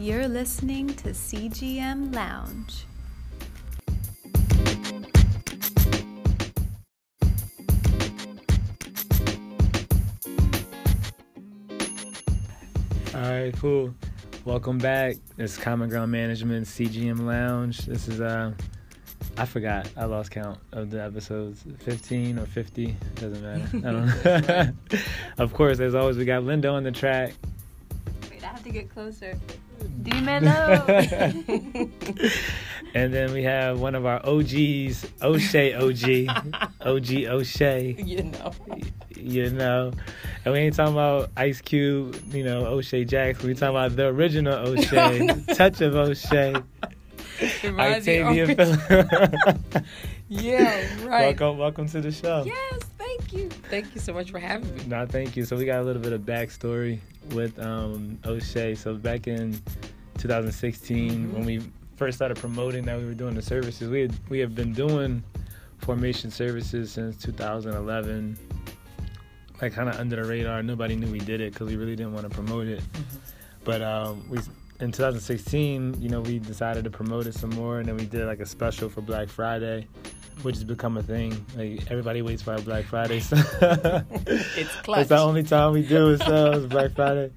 You're listening to CGM Lounge. All right, cool. Welcome back. It's Common Ground Management CGM Lounge. This is uh I forgot. I lost count of the episodes. 15 or 50, doesn't matter. I don't know. of course, as always, we got Linda on the track. Wait, I have to get closer. Dímelo. and then we have one of our OGs, O'Shea OG, OG O'Shea. You know. You know, and we ain't talking about Ice Cube, you know, O'Shea Jackson. We talking about the original O'Shea, touch of O'Shea. Octavia Phillips. yeah, right. Welcome, welcome to the show. Yes, thank you. Thank you so much for having me. No, thank you. So we got a little bit of backstory with um, O'Shea. So back in 2016, mm-hmm. when we first started promoting that we were doing the services, we had, we have been doing formation services since 2011 like kind of under the radar. Nobody knew we did it because we really didn't want to promote it. Mm-hmm. But um, we in 2016, you know, we decided to promote it some more, and then we did like a special for Black Friday, which has become a thing. Like everybody waits for Black Friday. So it's clutch. It's the only time we do it. So it's Black Friday.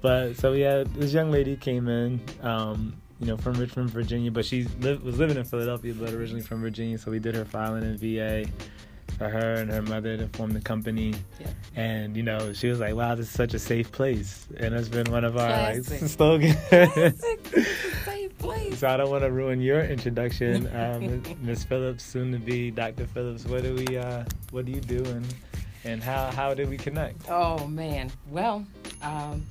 But so yeah, this young lady came in, um, you know, from Richmond, Virginia, but she li- was living in Philadelphia, but originally from Virginia. So we did her filing in VA for her and her mother to form the company. Yeah. And you know, she was like, "Wow, this is such a safe place," and it's been one of our like, slogans. Place. So I don't want to ruin your introduction, um, Miss Phillips, soon to be Dr. Phillips. What do we, uh, what do you do, and and how how did we connect? Oh man, well. Um,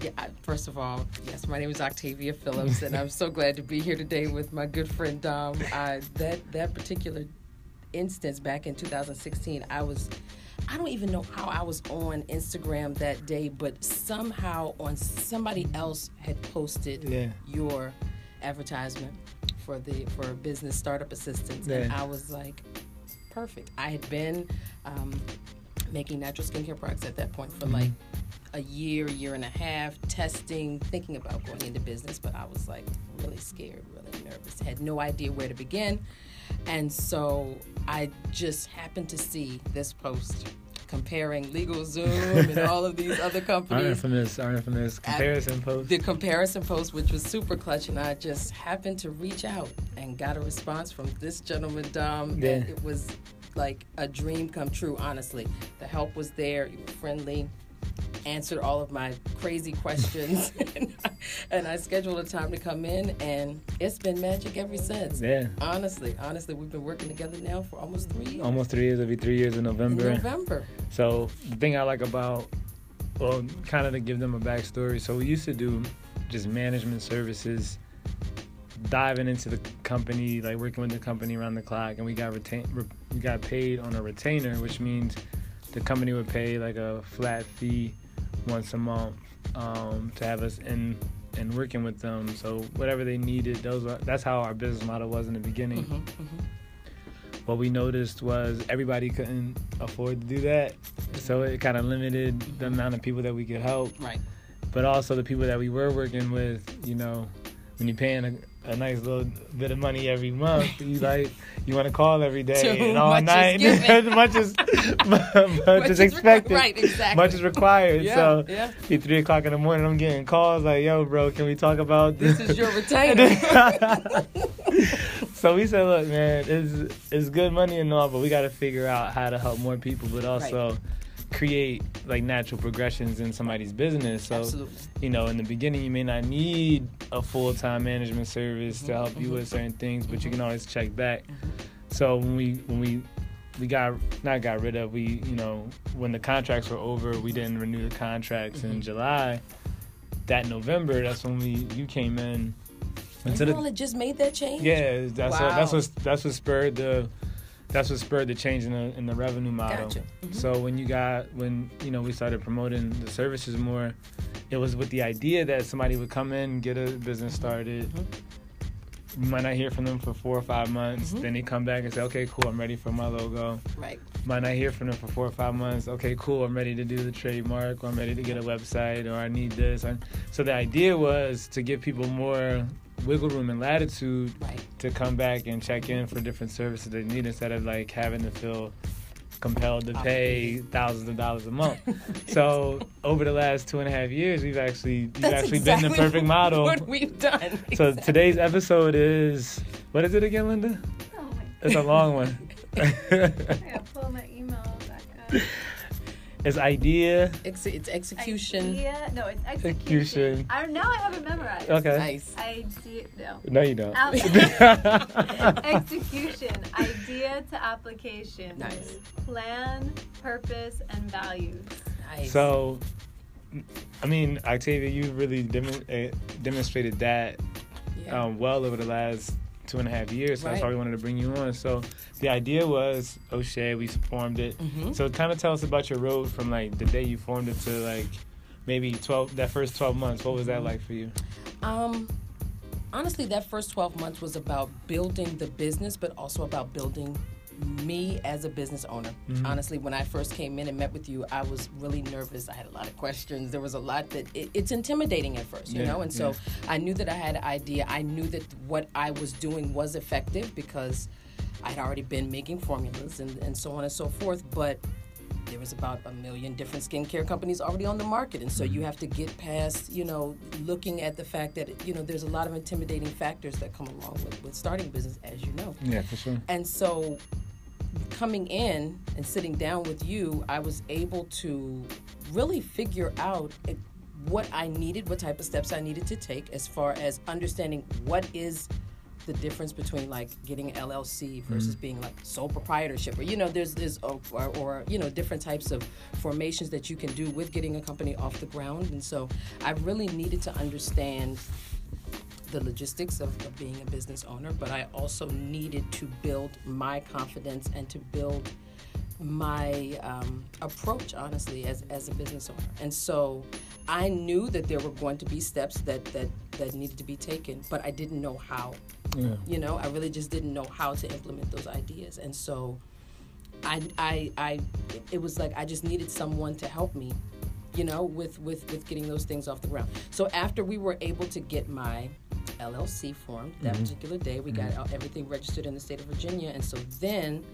yeah, first of all, yes, my name is Octavia Phillips, and I'm so glad to be here today with my good friend Dom. I, that that particular instance back in 2016, I was I don't even know how I was on Instagram that day, but somehow on somebody else had posted yeah. your advertisement for the for business startup assistance, yeah. and I was like, perfect. I had been um, making natural skincare products at that point for mm-hmm. like a year, year and a half, testing, thinking about going into business, but I was like really scared, really nervous, had no idea where to begin. And so I just happened to see this post comparing LegalZoom and all of these other companies. Our infamous, our infamous comparison post. The comparison post, which was super clutch, and I just happened to reach out and got a response from this gentleman, Dom. Yeah. it was like a dream come true, honestly. The help was there, you were friendly answered all of my crazy questions. and I scheduled a time to come in, and it's been magic ever since. Yeah. Honestly, honestly, we've been working together now for almost three years. Almost three years. It'll be three years in November. In November. So the thing I like about, well, kind of to give them a backstory. So we used to do just management services diving into the company, like working with the company around the clock, and we got retain, we got paid on a retainer, which means the company would pay like a flat fee once a month um, to have us in and working with them. So whatever they needed, those are, that's how our business model was in the beginning. Mm-hmm, mm-hmm. What we noticed was everybody couldn't afford to do that, so it kind of limited the amount of people that we could help. Right. But also the people that we were working with, you know, when you're paying a a nice little bit of money every month. You like you want to call every day Too and all night. as much as much is expected. Right, exactly. Much is required. Yeah, so yeah. at three o'clock in the morning, I'm getting calls like, "Yo, bro, can we talk about this?" This is your retainer. so we said, "Look, man, it's it's good money and all, but we got to figure out how to help more people, but also." Right create like natural progressions in somebody's business. So, Absolutely. you know, in the beginning, you may not need a full time management service mm-hmm. to help you mm-hmm. with certain things, but mm-hmm. you can always check back. Mm-hmm. So when we when we we got not got rid of we you know when the contracts were over, we didn't renew the contracts in mm-hmm. July. That November, that's when we you came in. And you the, just made that change. Yeah, that's wow. what, that's what that's what spurred the that's what spurred the change in the in the revenue model. Gotcha. Mm-hmm. So when you got when you know we started promoting the services more, it was with the idea that somebody would come in, get a business started, mm-hmm. We might not hear from them for four or five months. Mhm. Then they come back and say, okay, cool, I'm ready for my logo. Right. Might not hear from them for four or five months. Okay, cool, I'm ready to do the trademark, or I'm ready to get a website, or I need this. So the idea was to give people more wiggle room and latitude Right. to come back and check in for different services they need instead of like having to feel compelled to pay thousands of dollars a month. so over the last two and a half years, we've actually you've That's actually exactly been the perfect model. What we've done. So Exactly. today's episode is what is it again, Linda? Oh my It's a long one. I gotta pull my email back up. It's idea. Ex- it's execution. Idea? No, it's execution. Execution. I now I have it memorized. Okay. Nice. Idea. No. No, you don't. Execution. Idea to application. Nice. Plan, purpose, and values. Nice. So, I mean, Octavia, you've really dem- uh, demonstrated that yeah. um, well over the last two and a half years. So that's Right. why we wanted to bring you on. So the idea was O'Shea. We formed it. Mhm. So kind of tell us about your road from like the day you formed it to like maybe twelve that first twelve months. What was that like for you? Um, honestly, that first 12 months was about building the business, but also about building me as a business owner. Mhm. Honestly, when I first came in and met with you, I was really nervous. I had a lot of questions. There was a lot that it, it's intimidating at first, you Yeah, know. And so I knew that I had an idea. I knew that what I was doing was effective because I'd already been making formulas and, and so on and so forth. But there was about a million different skincare companies already on the market and so you have to get past you know looking at the fact that you know there's a lot of intimidating factors that come along with, with starting business as you know Yeah, for sure. and so coming in and sitting down with you i was able to really figure out eh, what i needed what type of steps i needed to take as far as understanding what is the difference between like getting an LLC versus being like sole proprietorship, or you know, there's there's or, or, or you know different types of formations that you can do with getting a company off the ground, and so I really needed to understand the logistics of, of being a business owner, but I also needed to build my confidence and to build my um, approach, honestly, as, as a business owner. And so I knew that there were going to be steps that, that, that needed to be taken, but I didn't know how. Yeah. You know, I really just didn't know how to implement those ideas. And so I, I, I it was like I just needed someone to help me you know, with, with, with getting those things off the ground. So after we were able to get my LLC formed that particular day, we got everything registered in the state of Virginia. And so then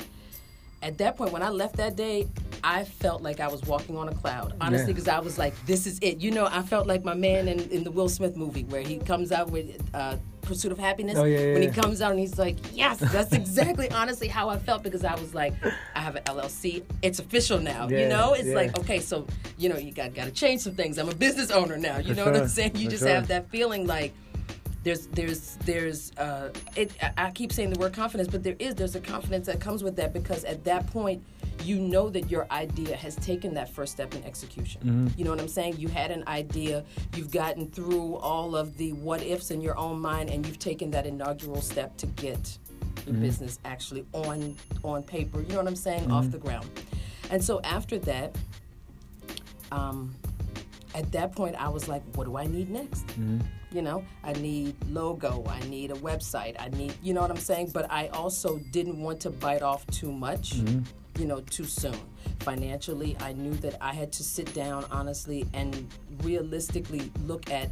at that point, when I left that day, I felt like I was walking on a cloud, honestly, Yeah. because I was like, this is it. You know, I felt like my man in, in the Will Smith movie where he comes out with uh, Pursuit of Happiness. Oh, yeah, yeah, when he comes out and he's like, yes, that's exactly honestly how I felt because I was like, I have an LLC. It's official now. Yeah, you know, it's yeah. like, okay, so, you know, you got, got to change some things. I'm a business owner now. You For know what I'm saying? You for just sure. have that feeling like, there's there's there's uh it I- keep saying the word confidence but there is there's a confidence that comes with that because at that point you know that your idea has taken that first step in execution. Mm-hmm. you know what i'm saying? You had an idea you've gotten through all of the what ifs in your own mind and you've taken that inaugural step to get the business actually on on paper you know what i'm saying? Off the ground. And so after that um at that point i was like what do i need next you know i need logo i need a website i need you know what i'm saying? But i also didn't want to bite off too much you know too soon. Financially i knew that i had to sit down honestly and realistically look at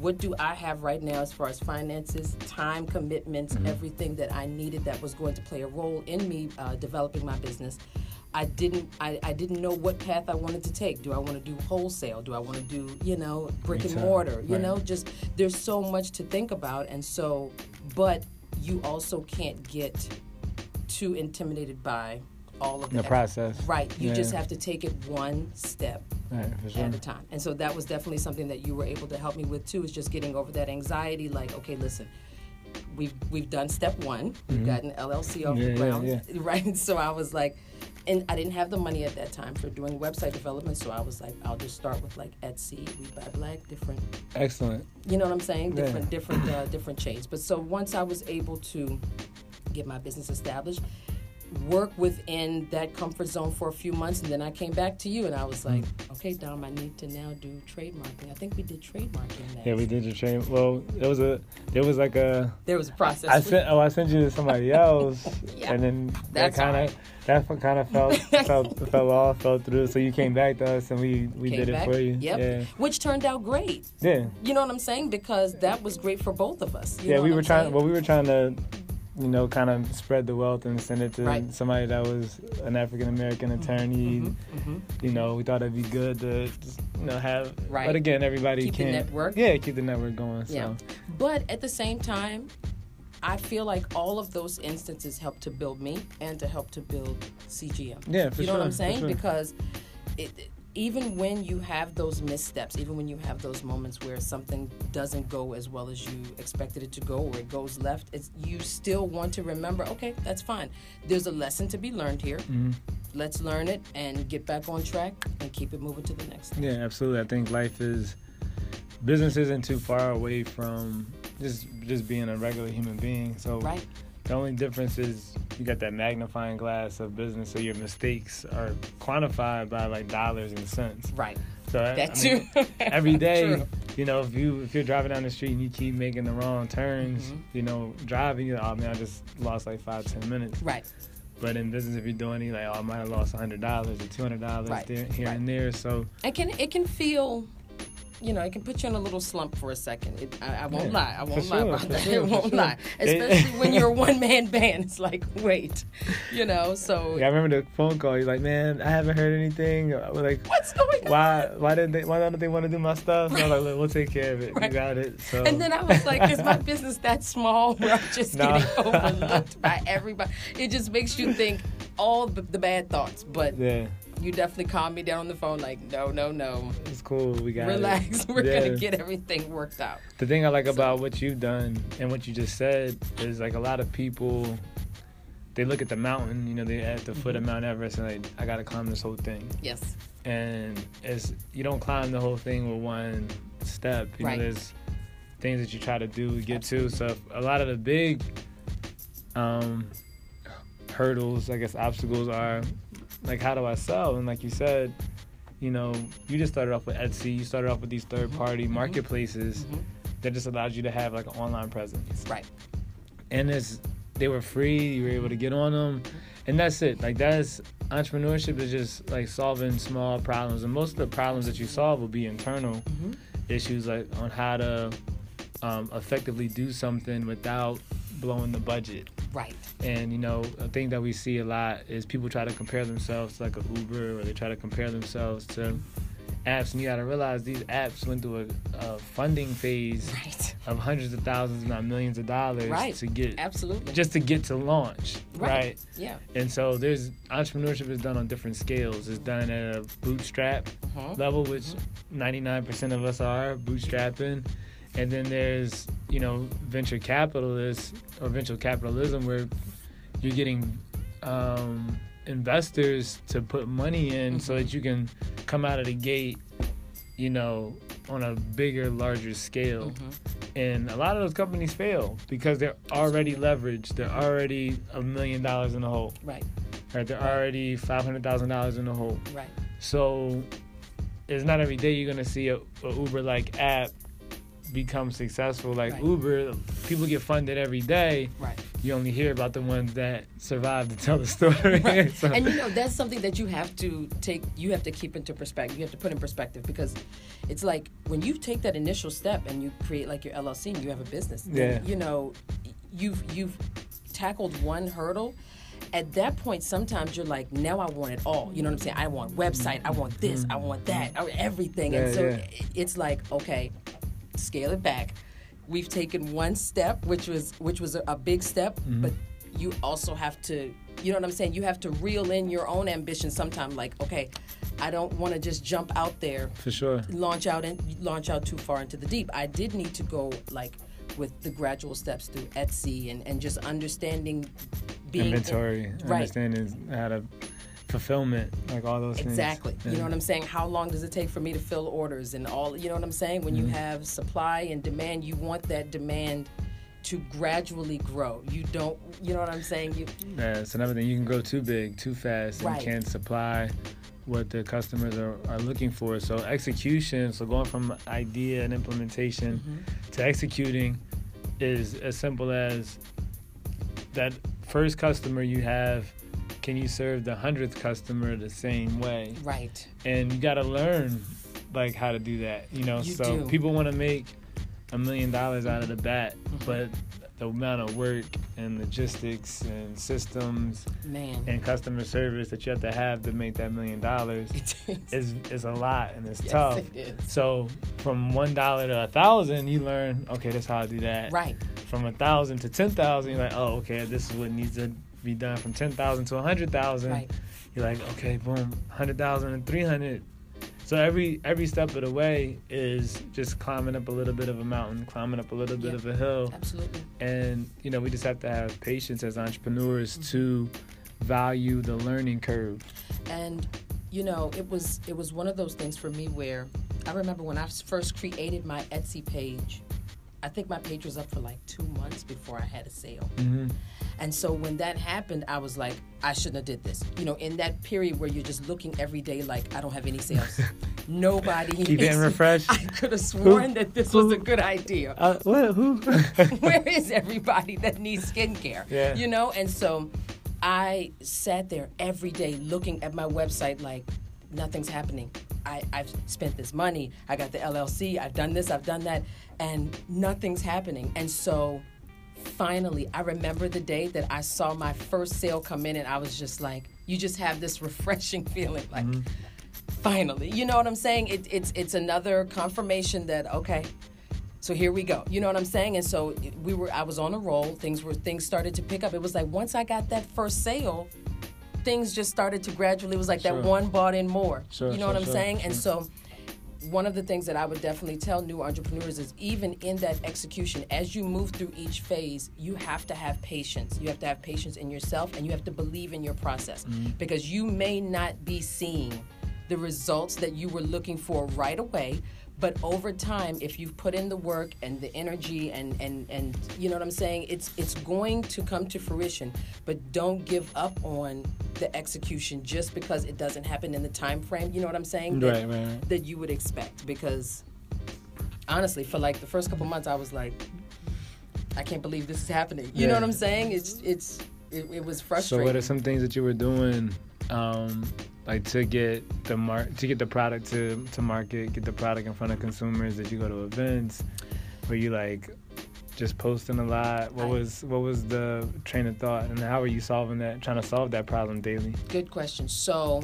what do i have right now as far as finances time commitments everything that i needed that was going to play a role in me uh, developing my business I didn't I, I didn't know what path I wanted to take. Do I want to do wholesale? Do I want to do, you know, brick and mortar? You right. know, just there's so much to think about and so but you also can't get too intimidated by all of the The process. Right. You Yeah. just have to take it one step Right, sure. at a time. And so that was definitely something that you were able to help me with too, is just getting over that anxiety. Like, okay, listen, we've we've done step one. We've got an LLC off Mm-hmm. Yeah, the ground, yeah. right? So I was like, and I didn't have the money at that time for doing website development. So I was like, I'll just start with like Etsy, We Buy Black, different Excellent. you know what I'm saying? Yeah. Different, different, uh, different chains. But so once I was able to get my business established, work within that comfort zone for a few months, and then I came back to you, and I was like, mm. okay, Dom, I need to now do trademarking. I think we did trademarking next. Yeah, we did the trade. Well, it was a, it was like a. There was a process. I sent. Oh, I sent you to somebody else, Yeah. and then that kind of that kind of fell fell fell off, fell through. So you came back to us, and we we Came did it back. for you. Yep. Yeah. Which turned out great. Yeah. You know what I'm saying? Because that was great for both of us. You yeah, we were I'm trying. saying? Well, we were trying to, you know, kind of spread the wealth and send it to Right. somebody that was an African American attorney. mhm. You know, we thought it'd be good to, just, you know, have. Right. But again, everybody Keep the can't. network. Yeah, keep the network going. So. Yeah. But at the same time, I feel like all of those instances help to build me and to help to build CGM. Yeah, for you know what I'm saying? sure. Because it, even when you have those missteps, even when you have those moments where something doesn't go as well as you expected it to go, or it goes left, it's you still want to remember. Okay, that's fine. There's a lesson to be learned here. Mm-hmm. Let's learn it and get back on track and keep it moving to the next. Yeah, absolutely. I think life is business isn't too far away from just just being a regular human being. So Right. The only difference is you got that magnifying glass of business, so your mistakes are quantified by like dollars and cents. Right. So I- That I mean, too. every day, True. you know, if you if you're driving down the street and you keep making the wrong turns, Mhm. you know, driving, you know, oh man, I just lost like five ten minutes. Right. But in business, if you're doing it, like, oh, I might have lost hundred dollars or two hundred dollars Right, here right. and there. So It can it can feel, you know, it can put you in a little slump for a second. It, I, I won't Yeah, lie. I won't lie sure, about that. sure, it won't sure. lie. Especially when you're a one man band. It's like, wait, you know. So Yeah, I remember the phone call. You're like, "Man, I haven't heard anything." We're like, what's going on? "Why? Why didn't they? Why don't they want to do my stuff?" And I was like, Look, "We'll take care of it. Right. You got it." So. And then I was like, is my business that small where I'm just No. getting overlooked by everybody? It just makes you think all the, the bad thoughts. But yeah, you definitely calmed me down on the phone, like, no, no, no. it's cool. We got it. Relax. We're Yeah. going to get everything worked out. The thing I like about what you've done and what you just said is like a lot of people. They look at the mountain, you know, they at the Mm-hmm. foot of Mount Everest, and like, I gotta climb this whole thing. Yes. And it's you don't climb the whole thing with one step. You Right. know, there's things that you try to do to get to. So a lot of the big um, hurdles, I guess, obstacles are like, how do I sell? And like you said, you know, you just started off with Etsy. You started off with these third-party marketplaces Mhm. that just allowed you to have like an online presence. Right. And it's they were free. You were able to get on them, and that's it. Like that's entrepreneurship is just like solving small problems, and most of the problems that you solve will be internal Mhm. issues, like on how to um, effectively do something without blowing the budget. Right. And you know, a thing that we see a lot is people try to compare themselves to like a Uber, or they try to compare themselves to apps, and you got to realize these apps went through a, a funding phase Right. of hundreds of thousands, not millions of dollars, Right. to get Absolutely. just to get to launch, Right. right? yeah. And so there's entrepreneurship is done on different scales. It's done at a bootstrap Uh-huh. level, which 99% of us are bootstrapping. And then there's, you know, venture capitalists or venture capitalism where you're getting um, investors to put money in so that you can come out of the gate, you know, on a bigger, larger scale. Mhm. And a lot of those companies fail because they're already leveraged. They're already a million dollars in the hole. Right. Right? They're already five hundred thousand dollars in the hole. Right. So it's not every day you're gonna see a, a Uber like app become successful. Like Right. Uber, people get funded every day. Right. You only hear about the ones that survive to tell the story. Right. So- And you know that's something that you have to take. You have to keep into perspective. You have to put in perspective because it's like when you take that initial step and you create like your LLC and you have a business. then, Yeah. You know, you've you've tackled one hurdle. At that point, sometimes you're like, now I want it all. You know what I'm saying? I want website. I want this. I mm-hmm. want that. I want everything. and so yeah. it's like, okay, scale it back. We've taken one step, which was which was a, a big step, Mm-hmm. but you also have to, you know what I'm saying? You have to reel in your own ambition. Sometime, like, okay, I don't want to just jump out there, For sure. launch out and launch out too far into the deep. I did need to go like with the gradual steps through Etsy and and just understanding being Inventory, right. understanding how to fulfillment, like all those things. Exactly. You Yeah. know what I'm saying? How long does it take for me to fill orders and all? You know what I'm saying? When you Mm-hmm. have supply and demand, you want that demand to gradually grow. You don't, you know what I'm saying? You Yeah, it's another thing. You can grow too big, too fast, and Right. can't supply what the customers are, are looking for. So execution, so going from idea and implementation Mm-hmm. to executing is as simple as that first customer you have, can you serve the hundredth customer the same way? right. And you gotta learn like how to do that. You know, You so do. people wanna make a million dollars out of the bat, Mhm. but the amount of work and logistics and systems Man. and customer service that you have to have to make that million dollars is is. a lot and it's Yes, tough. it is. So from one dollar to a thousand, you learn okay, that's how I do that. Right. From a thousand to ten thousand, you're like, oh, okay, this is what needs to be done. From ten thousand to a hundred thousand, Right. you're like, okay, boom, hundred thousand and three hundred. So every every step of the way is just climbing up a little bit of a mountain, climbing up a little bit Yeah. of a hill, Absolutely. and you know we just have to have patience as entrepreneurs Mm-hmm. to value the learning curve. and you know it was it was one of those things for me where i remember when i first created my etsy page i think my page was up for like two months before i had a sale Mm-hmm. and so when that happened i was like i shouldn't have did this you know in that period where you're just looking every day like i don't have any sales nobody Keep getting refreshed. i could have sworn that this was a good idea Uh, what? Who? where is everybody that needs skincare? Yeah. You know, and so I sat there every day looking at my website like nothing's happening. I, I've spent this money. I got the LLC. I've done this. I've done that, and nothing's happening. And so finally, I remember the day that I saw my first sale come in, and I was just like, you just have this refreshing feeling, like. Mm-hmm. Finally, you know what I'm saying? It, it's it's another confirmation that okay, so here we go. You know what I'm saying? And so we were I was on a roll. Things were things started to pick up. It was like once I got that first sale, things just started to gradually it was like Sure. that one bought in more. Sure, you know sure, what I'm saying? And so one of the things that I would definitely tell new entrepreneurs is even in that execution, as you move through each phase, you have to have patience. You have to have patience in yourself and you have to believe in your process Mm-hmm. because you may not be seeing the results that you were looking for right away. But over time, if you've put in the work and the energy and, and, and you know what I'm saying, it's it's going to come to fruition. But don't give up on the execution just because it doesn't happen in the time frame. You know what I'm saying? That- Right, right, right. that you would expect because honestly for like the first couple months i was like i can't believe this is happening you know what i'm saying it's it's it, it was So frustrating what are some things that you were doing, um, like to get the mar- to get the product to to market, get the product in front of consumers? Did you go to events? Were you like just posting a lot? What was what was the train of thought, and how are you solving that? Trying to solve that problem daily? good question so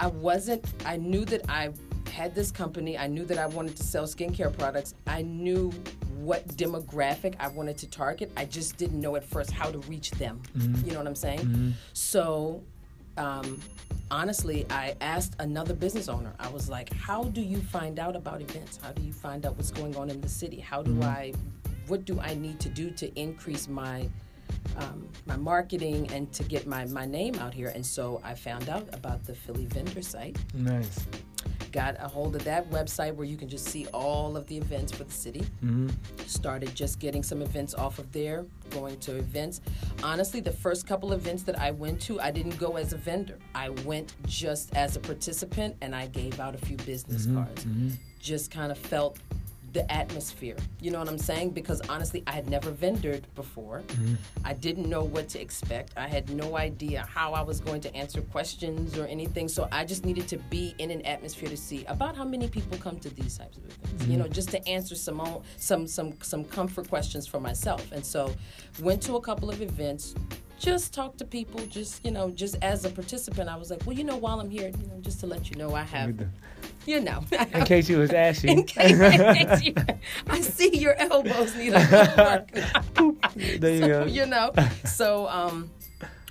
i wasn't i knew that i had this company i knew that i wanted to sell skincare products i knew what demographic i wanted to target i just didn't know at first how to reach them mm-hmm. you know what i'm saying mm-hmm. so um, honestly, I asked another business owner. I was like, "How do you find out about events? How do you find out what's going on in the city? How do I, what do I need to do to increase my um, my marketing and to get my my name out here?" And so I found out about the Philly vendor site. Nice. Got a hold of that website where you can just see all of the events for the city hmm started just getting some events off of there, going to events. Honestly, the first couple events that I went to, I didn't go as a vendor. I went just as a participant and I gave out a few business cards. Just kind of felt the atmosphere. You know what I'm saying? Because honestly, I had never vendored before. I didn't know what to expect. I had no idea how I was going to answer questions or anything. So I just needed to be in an atmosphere to see about how many people come to these types of events. You know, just to answer some some some some comfort questions for myself. And so went to a couple of events. Just talk to people, just you know, just as a participant, I was like, well, you know, while I'm here, you know, just to let you know, I have, you know, In case you was asking. in case, in case you, I see your elbows need a little work. There you so, go. you know, so um,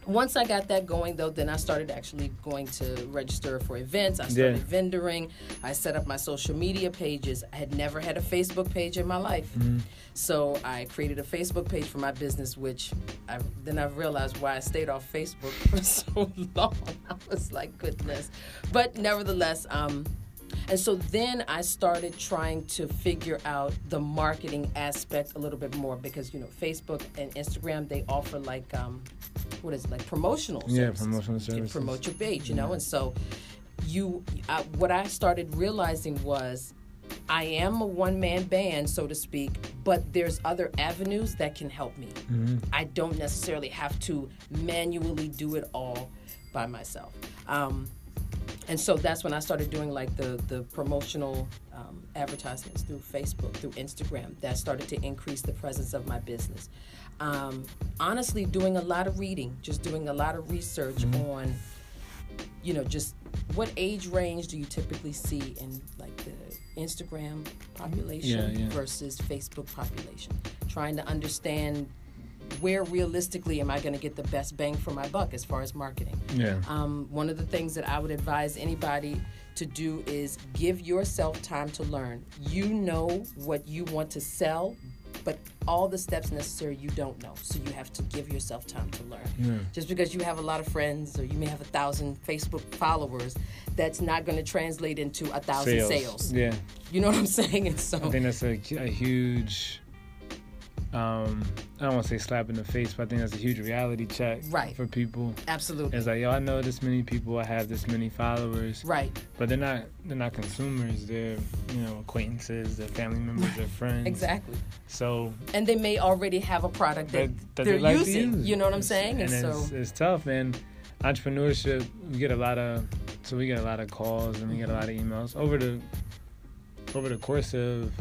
once I got that going, though, then I started actually going to register for events. I started Yeah. vendoring. I set up my social media pages. I had never had a Facebook page in my life. Mm-hmm. So I created a Facebook page for my business, which I, then I realized why I stayed off Facebook for so long. I was like, goodness. But nevertheless, um, And so then I started trying to figure out the marketing aspect a little bit more because you know Facebook and Instagram they offer like um, what is it like promotional Yeah, services promotional services. promote your page, you know. And so you, I, what I started realizing was. I am a one man band, so to speak, but there's other avenues that can help me. Mm-hmm. I don't necessarily have to manually do it all by myself. Um, and so that's when I started doing like the the promotional um, advertisements through Facebook, through Instagram. That started to increase the presence of my business. Um, honestly, doing a lot of reading, just doing a lot of research on, you know, just what age range do you typically see in like the Instagram population Yeah, yeah. versus Facebook population? Trying to understand where realistically am I going to get the best bang for my buck as far as marketing. Yeah. Um, one of the things that I would advise anybody to do is give yourself time to learn. You know what you want to sell, but all the steps necessary you don't know. So you have to give yourself time to learn. Yeah. Just because you have a lot of friends or you may have a thousand Facebook followers, that's not going to translate into a thousand sales. Yeah. You know what I'm saying? And so I think that's a, a huge. Um, I don't want to say slap in the face, but I think that's a huge reality check Right. for people. absolutely. It's like, yo, I know this many people, I have this many followers, right. but they're not they're not consumers. They're you know acquaintances, they're family members, they're friends. Exactly. So And they may already have a product that, that, that they're they like using. use. You know what I'm saying? And, And, so it's, it's tough, man. Entrepreneurship, we get a lot of so we get a lot of calls and we get a lot of emails over the over the course of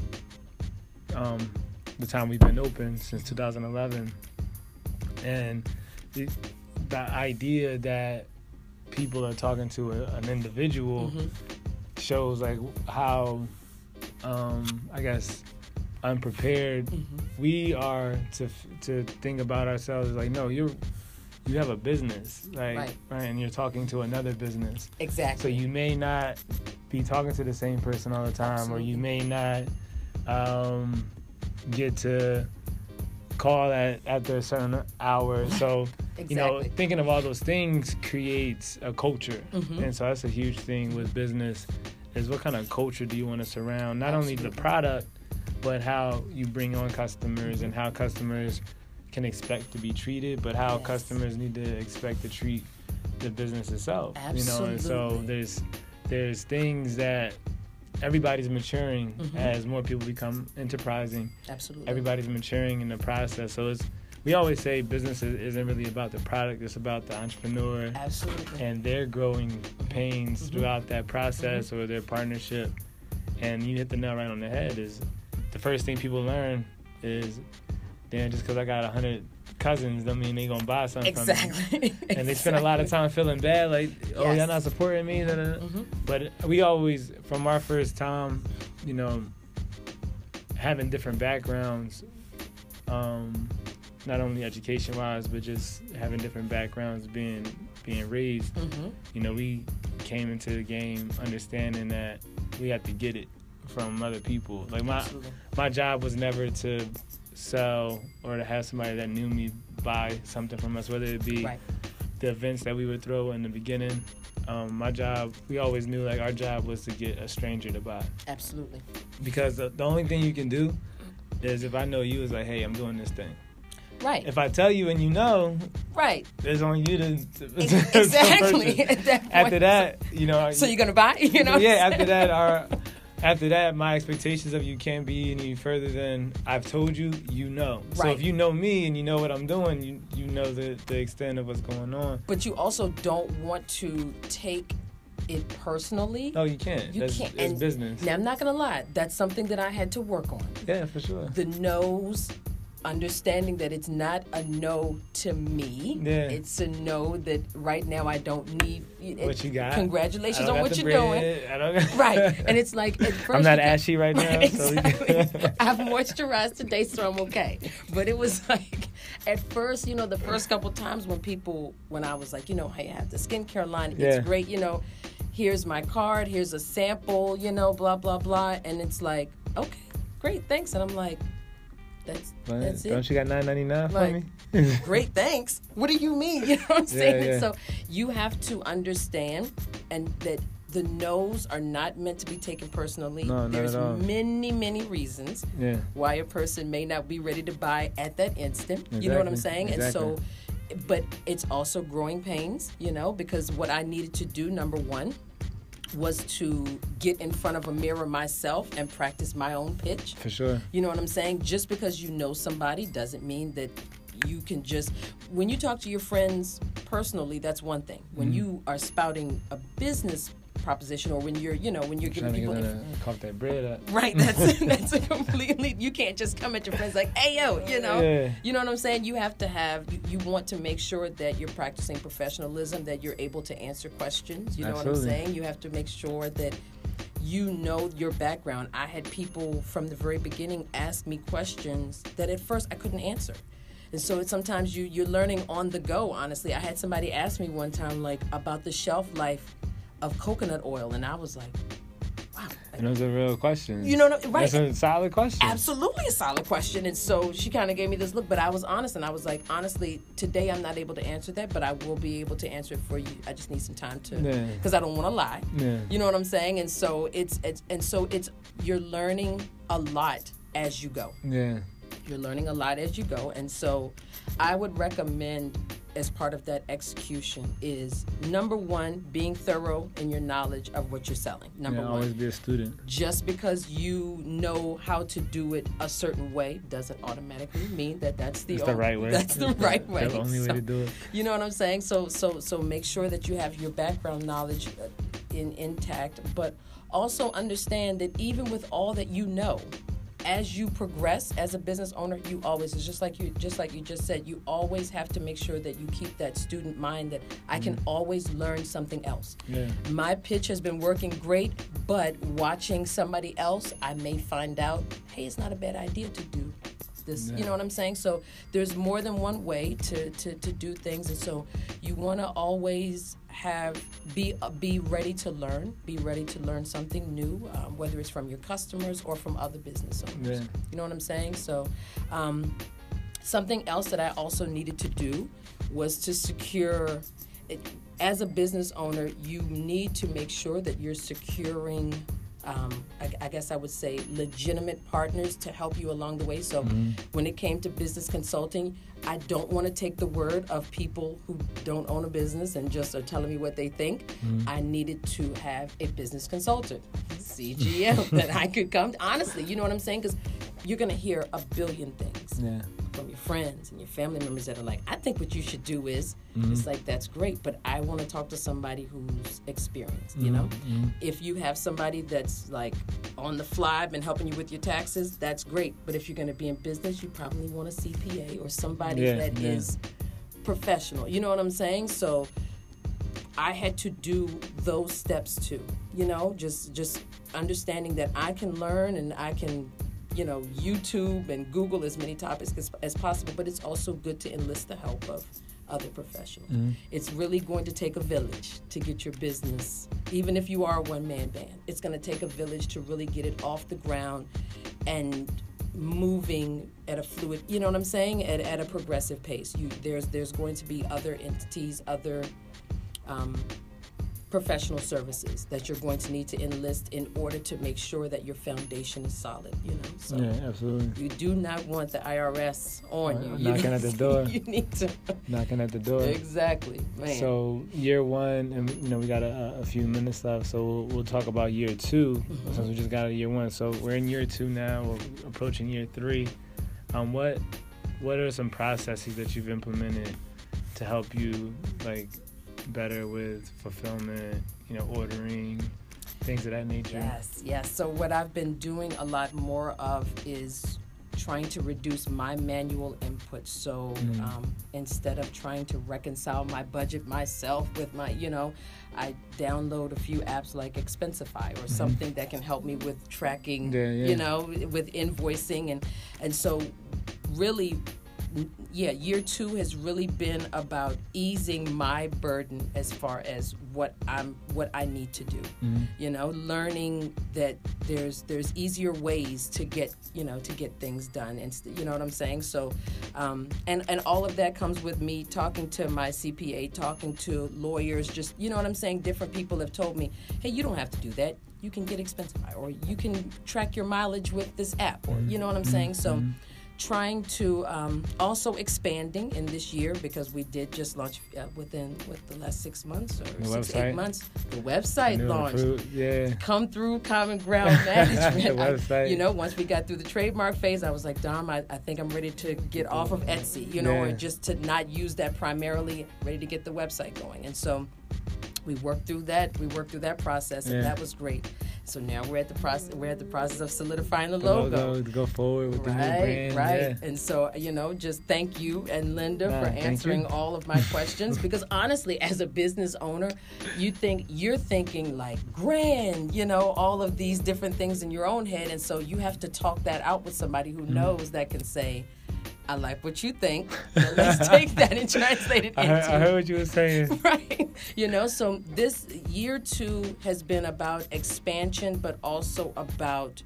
um, the time we've been open since 2011, and the, the idea that people are talking to a, an individual Mhm. shows like how um, I guess unprepared Mhm. we are to to think about ourselves like no you're you have a business like Right. and you're talking to another business exactly so you may not be talking to the same person all the time or you may not um, get to call at after a certain hour so you know thinking of all those things creates a culture Mhm. and so that's a huge thing with business is what kind of culture do you want to surround not only the product but how you bring on customers and how customers can expect to be treated but how Yes. customers need to expect to treat the business itself Absolutely. you know and so there's there's things that everybody's maturing Mhm. as more people become enterprising Absolutely. everybody's maturing in the process so it's we always say business is- isn't really about the product it's about the entrepreneur Absolutely. and their growing pains Mhm. throughout that process or their partnership and you hit the nail right on the head is the first thing people learn is damn just because i got a hundred cousins don't mean they gonna buy something from me exactly. and they spend a lot of time feeling bad like oh Yes. y'all not supporting me da, da, da. hmm but we always from our first time you know having different backgrounds um not only education wise but just having different backgrounds being being raised hmm you know we came into the game understanding that we had to get it from other people like my Absolutely. my job was never to sell or to have somebody that knew me buy something from us whether it be Right. the events that we would throw in the beginning. Um, my job, we always knew like our job was to get a stranger to buy Absolutely. because the, the only thing you can do is if I know you is like, hey, I'm doing this thing. Right. If I tell you and you know, right. it's on you to, to Ex- exactly. At that after that, you know. So you're gonna buy? You know? yeah. After that, our after that, my expectations of you can't be any further than I've told you. You know. So if you know me and you know what I'm doing, you you know the the extent of what's going on. But you also don't want to take it personally. No, you can't. You That's, can't. It's And business. Now I'm not gonna lie. That's something that I had to work on. yeah, for sure. The no's, understanding that it's not a no to me. Yeah. It's a no that right now I don't need. it- What you got? Congratulations on what you're doing. bread. Don't Right. And it's like at first I'm not ashy right now. Right, so exactly. I've moisturized today, so I'm okay. But it was like, at first, you know, the first couple times when people, when I was like, you know, hey, I have the skincare line, it's great, you know, here's my card, here's a sample, you know, blah, blah, blah. And it's like, okay, great, thanks. And I'm like, that's, that's don't you got 9.99 for Like, me? Great, thanks. What do you mean? You know what I'm saying? yeah. So you have to understand and that the no's are not meant to be taken personally. No, There's many, many reasons Yeah. why a person may not be ready to buy at that instant. You know what I'm Exactly, saying? And so, but it's also growing pains, you know, because what I needed to do, number one, was to get in front of a mirror myself and practice my own pitch. For sure. You know what I'm saying? Just because you know somebody doesn't mean that you can just when you talk to your friends personally, that's one thing. When Mm-hmm. you are spouting a business proposition or when you're, you know, when you're giving people uh, cough that bread up. Right, that's that's a completely. You can't just come at your friends like, "Hey, yo," you know. Yeah. You know what I'm saying? You have to have. You, you want to make sure that you're practicing professionalism, that you're able to answer questions. You know what I'm saying? You have to make sure that you know your background. I had people from the very beginning ask me questions that at first I couldn't answer. And so it's sometimes you you're learning on the go. Honestly, I had somebody ask me one time like about the shelf life of coconut oil, and I was like, "Wow, And those are real questions. You know what I- right. That's a solid question. absolutely a solid question. And so she kind of gave me this look, but I was honest and I was like, honestly, today I'm not able to answer that, but I will be able to answer it for you. I just need some time to, Yeah. because I don't want to lie. Yeah. You know what I'm saying? And so it's, it's, and so it's, you're learning a lot as you go. Yeah. You're learning a lot as you go. And so I would recommend as part of that execution is number one, being thorough in your knowledge of what you're selling. Number yeah, one always be a student. just because you know how to do it a certain way doesn't automatically mean that that's the, It's the right way. That's the right way. The only way So, to do it. You know what I'm saying? So so so make sure that you have your background knowledge uh, in intact, but also understand that even with all that you know, as you progress as a business owner, you always it's just like you just like you just said, you always have to make sure that you keep that student mind that I can mm-hmm. always learn something else Yeah. my pitch has been working great, but watching somebody else, I may find out, hey, it's not a bad idea to do this. You know what I'm saying? So there's more than one way to, to, to do things, and so you want to always have be uh, be ready to learn, be ready to learn something new, um, whether it's from your customers or from other business owners. Yeah. You know what I'm saying? So. Um, Something else that I also needed to do was to secure, it, as a business owner, you need to make sure that you're securing, um, I, I guess I would say, legitimate partners to help you along the way. So when it came to business consulting, I don't want to take the word of people who don't own a business and just are telling me what they think. I needed to have a business consultant, CGM, that I could come. to. honestly, you know what I'm saying? Because you're going to hear a billion things Yeah. From your friends and your family members that are like, I think what you should do is, Mm-hmm. it's like, that's great, but I want to talk to somebody who's experienced, you know? Mm-hmm. If you have somebody that's like on the fly, been helping you with your taxes, that's great. But if you're going to be in business, you probably want a CPA or somebody Yeah, that is yeah. professional. You know what I'm saying? So I had to do those steps too. You know, just just understanding that I can learn and I can, you know, YouTube and Google as many topics as, as possible. But it's also good to enlist the help of other professionals. It's really going to take a village to get your business, even if you are a one man band. It's going to take a village to really get it off the ground and moving at a fluid you know what i'm saying at, at a progressive pace you there's there's going to be other entities other um, professional services that you're going to need to enlist in order to make sure that your foundation is solid you know so Yeah, absolutely. you do not want the irs on you you Knocking need at the door. you need to Knocking at the door. exactly man So year one, and you know we got a, a few minutes left, so we'll, we'll talk about year 2 Mm-hmm. since we just got a year one. So we're in year two now. We're approaching year three. Um, what what are some processes that you've implemented to help you like better with fulfillment? You know, ordering, things of that nature. Yes, yes. So what I've been doing a lot more of is trying to reduce my manual input. So um, instead of trying to reconcile my budget myself with my, you know, I download a few apps like Expensify or something that can help me with tracking, Yeah, yeah. you know, with invoicing and and so really yeah, year two has really been about easing my burden as far as what I'm what I need to do. Mhm. You know, learning that there's there's easier ways to get you know to get things done, and st- you know what I'm saying. So, um, and and all of that comes with me talking to my CPA, talking to lawyers. Just you know what I'm saying. Different people have told me, hey, you don't have to do that. You can get Expensify, or you can track your mileage with this app, or you know what I'm saying. So trying to um, also expanding in this year because we did just launch uh, within with the last six months or The six website? eight months? The website New launched recruit, yeah. come through common ground management. The I- you know once we got through the trademark phase i was like dom i, I think i'm ready to get off of etsy you know or just to not use that primarily ready to get the website going. And so we worked through that we worked through that process and Yeah. that was great so now we're at the process we're at the process of solidifying the The logo logo go forward with the new Right, brand. right. Yeah. And so, you know, just thank you and Linda Nah, for answering all of my questions because honestly, as a business owner, you think you're thinking like grand, you know, all of these different things in your own head. And so you have to talk that out with somebody who Mm-hmm. knows that can say, I like what you think. Let's take that and translate it I into heard, I heard what you were saying. right you know so this year two has been about expansion but also about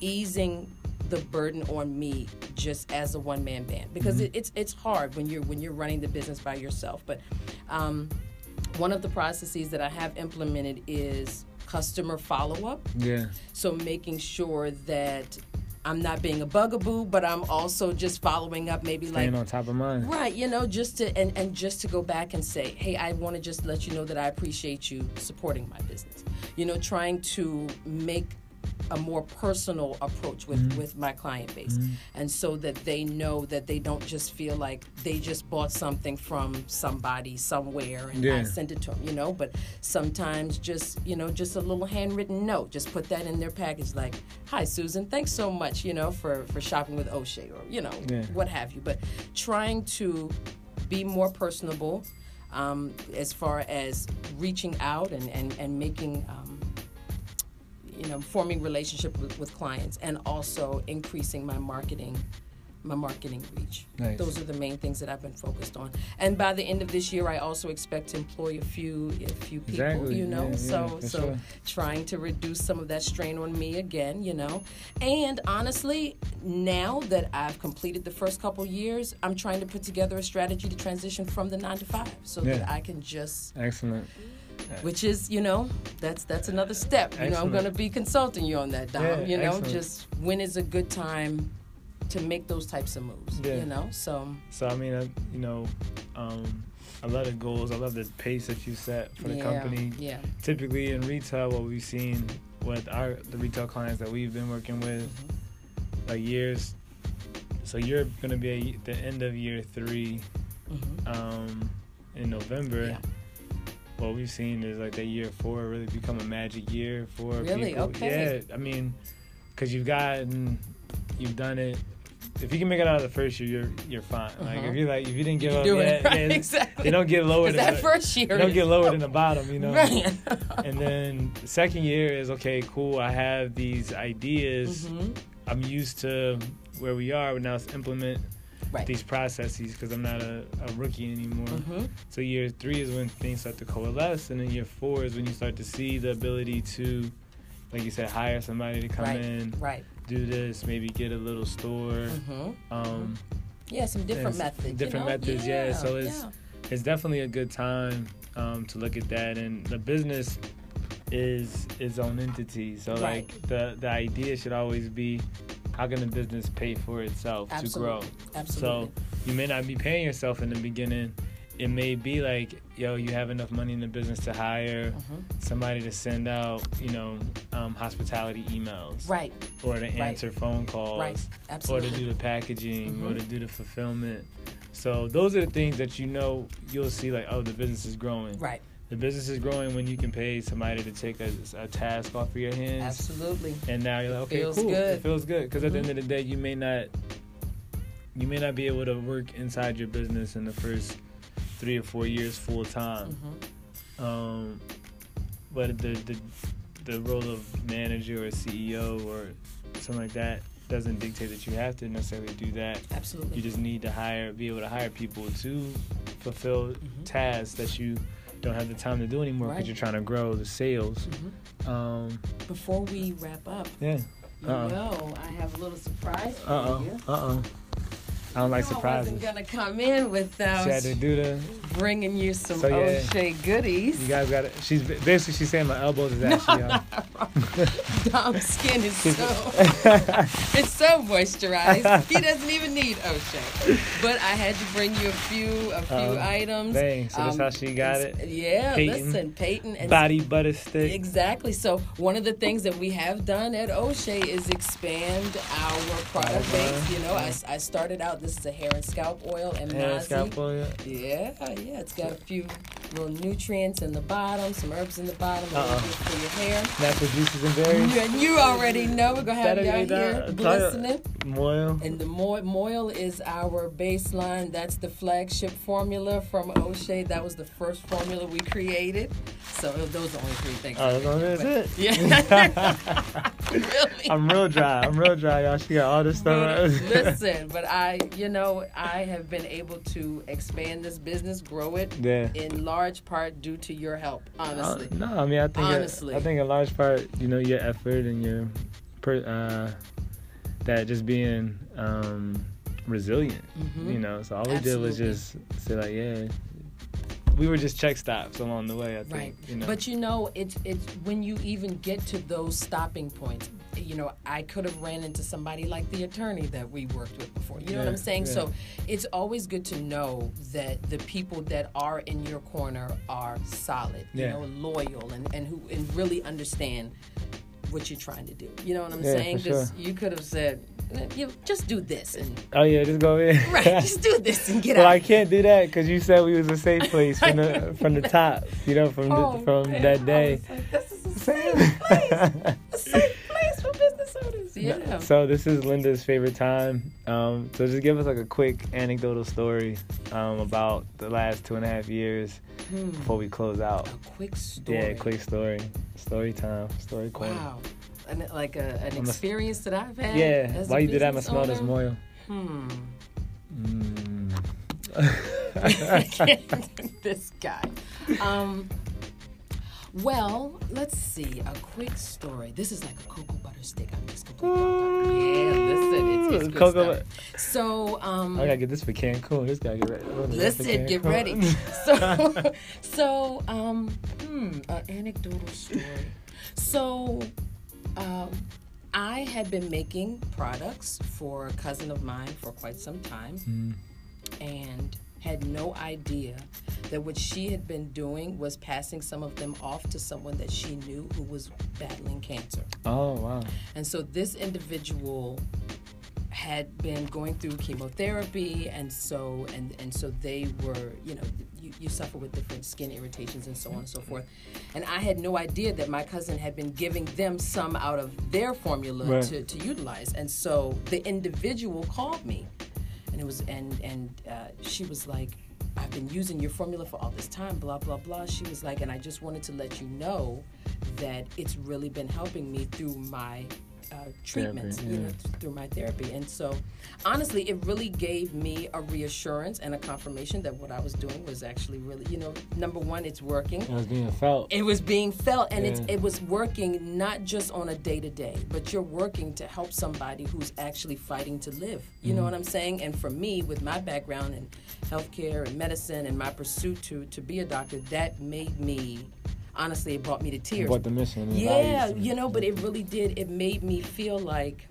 easing the burden on me just as a one man band because it, it's it's hard when you're when you're running the business by yourself but um, one of the processes that I have implemented is customer follow up Yeah. so making sure that I'm not being a bugaboo but I'm also just following up maybe like Staying on top of mind. Right, you know, just to and, and just to go back and say, hey, I want to just let you know that I appreciate you supporting my business. You know, trying to make a more personal approach with Mm-hmm. with my client base, and so that they know that they don't just feel like they just bought something from somebody somewhere and I Yeah. sent it to them. You know, but sometimes just you know just a little handwritten note, just put that in their package, like, "Hi, Susan, thanks so much, you know, for for shopping with O'Shea or you know Yeah. what have you." But trying to be more personable um, as far as reaching out and, and, and making um, you know forming relationship with, with clients and also increasing my marketing my marketing reach Nice. those are the main things that i've been focused on and by the end of this year i also expect to employ a few a few people Exactly. you know Yeah, yeah, so so sure. trying to reduce some of that strain on me again you know and honestly now that i've completed the first couple years i'm trying to put together a strategy to transition from the nine to five so that i can just Excellent. Which is you know that's that's another step you know i'm going to be consulting you on that dom Yeah, you know excellent. just when is a good time to make those types of moves Yeah. you know so So I mean, I, you know, um, I love the goals. I love the pace that you set for the yeah, company. yeah Typically in retail, what we've seen with our the retail clients that we've been working with, Mm-hmm. like years. So you're gonna be at the end of year three hmm um, in November. Yeah. What we've seen is like that year four really become a magic year for Really? people. Okay. Yeah, I mean, because you've gotten, you've done it. If you can make it out of the first year, you're you're fine. Like Uh-huh. if you like, if you didn't give you up, yeah, it right yeah, exactly they don't get lower that the, first year they don't get lower than the bottom, you know. right And then second year is okay, cool. I have these ideas. Mm-hmm. I'm used to where we are, but now let's implement Right. these processes because I'm not a, a rookie anymore. Mhm. So year three is when things start to coalesce, and then year four is when you start to see the ability to, like you said, hire somebody to come Right. in, right do this, maybe get a little store. hmm Um, yeah some different methods you different know? methods, yeah, so it's- yeah. it's definitely a good time um, to look at that, and the business is its own entity. So Right. like the the idea should always be, how can the business pay for itself Absolutely. to grow? absolutely So you may not be paying yourself in the beginning. It may be like, yo, you have enough money in the business to hire Mhm. somebody to send out, you know, um, hospitality emails, right or to answer phone calls, right Absolutely. or to do the packaging, or Mhm. to do the fulfillment. So those are the things that you know you'll see like, oh, the business is growing. right The business is growing when you can pay somebody to take a, a task off of your hands. absolutely And now you're like, okay, Feels cool. good. It feels good because at the end of the day, you may not, you may not be able to work inside your business in the first three or four years full time. Mhm. Um, but the the the role of manager or CEO or something like that, doesn't dictate that you have to necessarily do that. Absolutely. You just need to hire, be able to hire people to fulfill mm-hmm. tasks that you don't have the time to do anymore because right. you're trying to grow the sales. Mm-hmm. Um, Before we wrap up, yeah, uh-uh. you know, I have a little surprise for uh-uh. you. Uh uh I don't like surprises. I wasn't gonna come in without she had to do the, bringing you some so, yeah, O'Shea goodies. You guys got it. She's basically she's saying my elbows is actually off. Dom's skin is so it's so moisturized. He doesn't even need O'Shea. But I had to bring you a few a few um, items. Dang, so that's um, how she got it. Yeah, Peyton, listen, Peyton and body butter stick. Exactly. So one of the things that we have done at O'Shea is expand our product base. You know, I, I started out this is a hair and scalp oil and hair and scalp oil. Yeah, yeah. It's got a few little nutrients in the bottom, some herbs in the bottom, uh-uh. for your hair. Natural juices and berries. You, you already know we're gonna have y'all here glistening. Moil. And the Moil, Moil is our baseline. That's the flagship formula from O'Shea. That was the first formula we created. So those are the only three things. Oh, that's it. Yeah. really? I'm real dry. I'm real dry, y'all. She got all this stuff. listen, but I, you know, I have been able to expand this business, grow it yeah. in large part due to your help, honestly. Uh, no, I mean, I think honestly. I think a large part, you know, your effort and your, per, uh, that just being um, resilient, mm-hmm. you know. So all we Absolutely. did was just say like, yeah, we were just check stops along the way. I think. Right. You know? But you know, it's it's when you even get to those stopping points. You know, I could have ran into somebody like the attorney that we worked with before. You know yeah, what I'm saying? Yeah. So it's always good to know that the people that are in your corner are solid, yeah. you know, loyal, and, and who and really understand what you're trying to do. You know what I'm saying? Because sure. you could have said, you just do this and oh yeah, just go in. right, just do this and get well, out. Well, I can't do that because you said we was a safe place from the from the top. You know, from oh, the, from man. that day. Like, this is a safe place. a safe Yeah. So this is Linda's favorite time. Um, so just give us like a quick anecdotal story um, about the last two and a half years hmm. before we close out. A quick story. Yeah, quick story. Story time. Story corner. Wow an, like a, an experience that I've had. Yeah. Why you did that? I smell this moil. Hmm. Mm. this guy. Um, well, let's see. A quick story. This is like a cocoa butter stick. I'm just completely Yeah, listen, it's, it's good cocoa stuff. So, um, I gotta get this for Cancun. This guy get ready. Listen, get ready. so, so, um, hmm, an anecdotal story. So, um, I had been making products for a cousin of mine for quite some time mm. and had no idea that what she had been doing was passing some of them off to someone that she knew who was battling cancer. Oh, wow. And so this individual had been going through chemotherapy and so and and so they were you know you, you suffer with different skin irritations and so on and so forth and i had no idea that my cousin had been giving them some out of their formula right. to, to utilize and so the individual called me and it was and and uh, she was like I've been using your formula for all this time, blah, blah, blah. She was like, and I just wanted to let you know that it's really been helping me through my uh, treatments, therapy, yeah. you know, through my therapy. And so, honestly, it really gave me a reassurance and a confirmation that what I was doing was actually really, you know, number one, it's working. It was being felt. It was being felt, and yeah. it was working not just on a day to day, but you're working to help somebody who's actually fighting to live. You mm-hmm. know what I'm saying? And for me, with my background in healthcare and medicine and my pursuit to to be a doctor, that made me honestly, it brought me to tears. What the mission? Yeah, you know, but it really did. It made me feel like,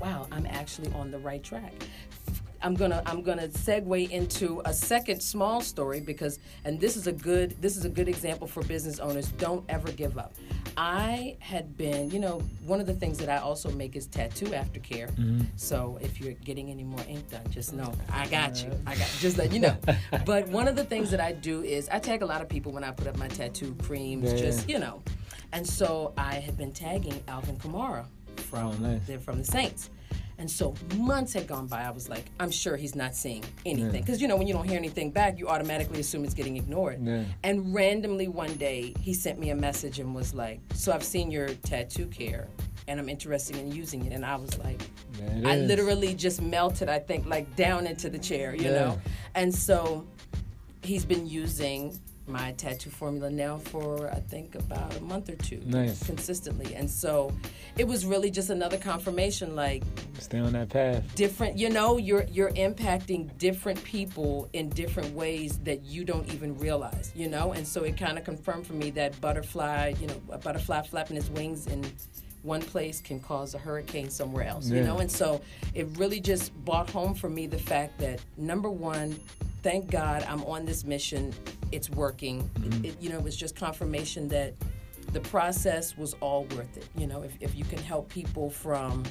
wow, I'm actually on the right track. I'm gonna I'm gonna segue into a second small story because and this is a good this is a good example for business owners. Don't ever give up. I had been, you know, one of the things that I also make is tattoo aftercare. Mm-hmm. So if you're getting any more ink done, just know I got you. I got just let you know. but one of the things that I do is I tag a lot of people when I put up my tattoo creams, yeah. just you know. And so I had been tagging Alvin Kamara from oh, nice. from the Saints. And so months had gone by. I was like, I'm sure he's not seeing anything. Because, yeah. you know, when you don't hear anything back, you automatically assume it's getting ignored. Yeah. And randomly one day, he sent me a message and was like, So I've seen your tattoo care and I'm interested in using it. And I was like, I literally just melted, I think, like down into the chair, you yeah. know? And so he's been using my tattoo formula now for I think about a month or two. Nice. Consistently. And so it was really just another confirmation like stay on that path. Different you know, you're you're impacting different people in different ways that you don't even realize, you know? And so it kind of confirmed for me that butterfly, you know, a butterfly flapping its wings in one place can cause a hurricane somewhere else, yeah. you know? And so it really just brought home for me the fact that number one, thank God I'm on this mission. It's working. Mm-hmm. It, you know, it was just confirmation that the process was all worth it. You know, if, if you can help people from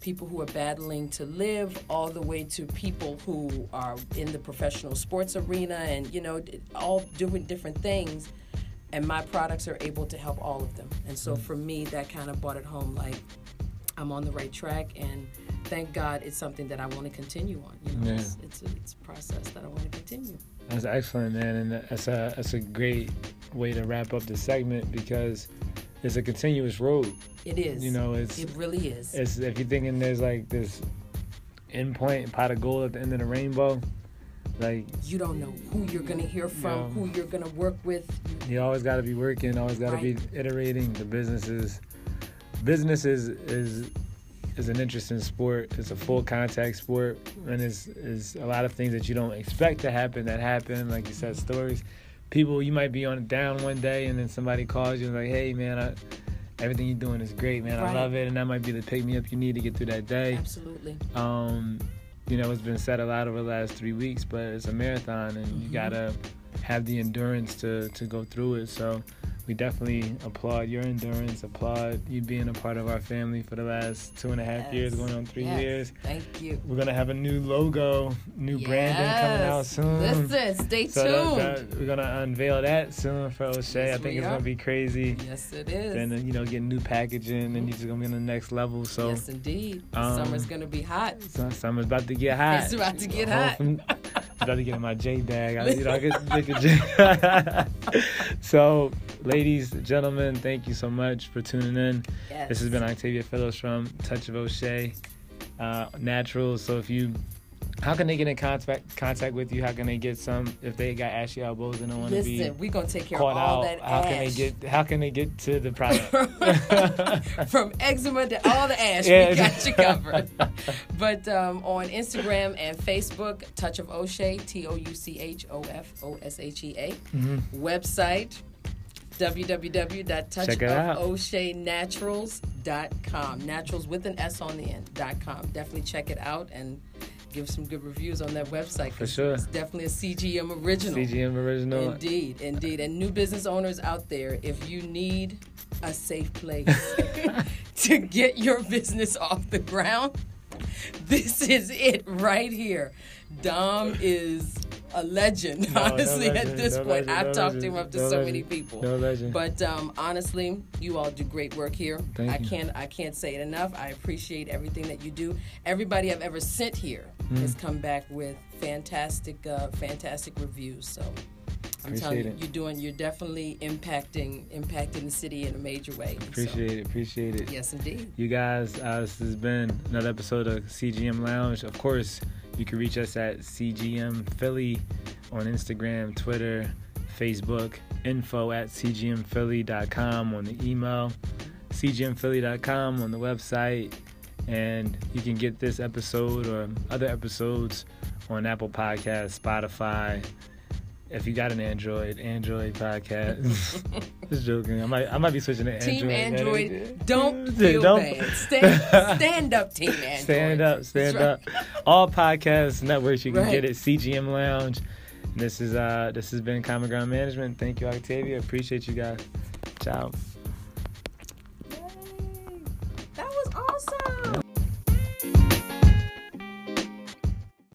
people who are battling to live all the way to people who are in the professional sports arena and, you know, all doing different things. And my products are able to help all of them. And so mm-hmm. for me, that kind of brought it home like, I'm on the right track and thank God it's something that I want to continue on. You know, yeah. it's, it's, a, it's a process that I want to continue. That's excellent, man, and that's a that's a great way to wrap up the segment because it's a continuous road. It is. You know, it's it really is. It's if you're thinking there's like this endpoint pot of gold at the end of the rainbow. Like you don't know who you're gonna hear from, you know, who you're gonna work with. You always got to be working, always got to right. be iterating. The businesses, business is is is an interesting sport. It's a full contact sport, and it's, it's a lot of things that you don't expect to happen that happen. Like you said, stories. People, you might be on down one day, and then somebody calls you and like, "Hey, man, I, everything you're doing is great, man. Right. I love it," and that might be the pick me up you need to get through that day. Absolutely. Um, you know, it's been said a lot over the last three weeks, but it's a marathon, and mm-hmm. you gotta have the endurance to to go through it. So we definitely applaud your endurance, applaud you being a part of our family for the last two and a half yes. years, going on three yes. years. Thank you. We're gonna have a new logo, new yes. branding coming out soon. Listen, stay so tuned. That, that, we're gonna unveil that soon for O'Shea. I think it's are. gonna be crazy. Yes, it is. And you know, getting new packaging, and you're just gonna be on the next level. So yes, indeed. Um, summer's gonna be hot. So, summer's about to get hot. It's about to get hot. From, about to get in my J bag. I, you know, I get, get the J. so, ladies, gentlemen, thank you so much for tuning in. Yes. This has been Octavia Phillips from Touch of O'Shea uh, Naturals. So if you how can they get in contact contact with you? How can they get some if they got ashy elbows and don't want to be Listen, we're gonna take care of all out, that How ash. can they get how can they get to the product? From eczema to all the ash, yeah. we got you covered. but um, on Instagram and Facebook, Touch of O'Shea, T O U C H O F O S H E A. Mm-hmm. Website www.touchofosheanaturals.com. Naturals with an S on the end. Dot com. Definitely check it out and give some good reviews on that website. For sure. It's definitely a CGM original. CGM original. Indeed, indeed. And new business owners out there, if you need a safe place to get your business off the ground, this is it right here. Dom is a legend, no, honestly, no legend, at this no point. Legend, I've talked legend, to him up to so many people. No legend. But um, honestly, you all do great work here. Thank I you. can't I can't say it enough. I appreciate everything that you do. Everybody I've ever sent here mm. has come back with fantastic uh, fantastic reviews. So I'm appreciate telling you, it. you're doing you're definitely impacting impacting the city in a major way. Appreciate so, it, appreciate it. Yes indeed. You guys, uh, this has been another episode of CGM Lounge. Of course you can reach us at CGM Philly on Instagram, Twitter, Facebook, info at cgmphilly.com on the email, cgmphilly.com on the website, and you can get this episode or other episodes on Apple Podcasts, Spotify, if you got an Android, Android podcast. Just joking. I might I might be switching to Android. Team Android, don't feel don't. bad. Stand, stand up, Team Android. Stand up, stand up. All podcast networks you can right. get it. CGM Lounge. This is uh this has been Common Ground Management. Thank you, Octavia. Appreciate you guys. Ciao.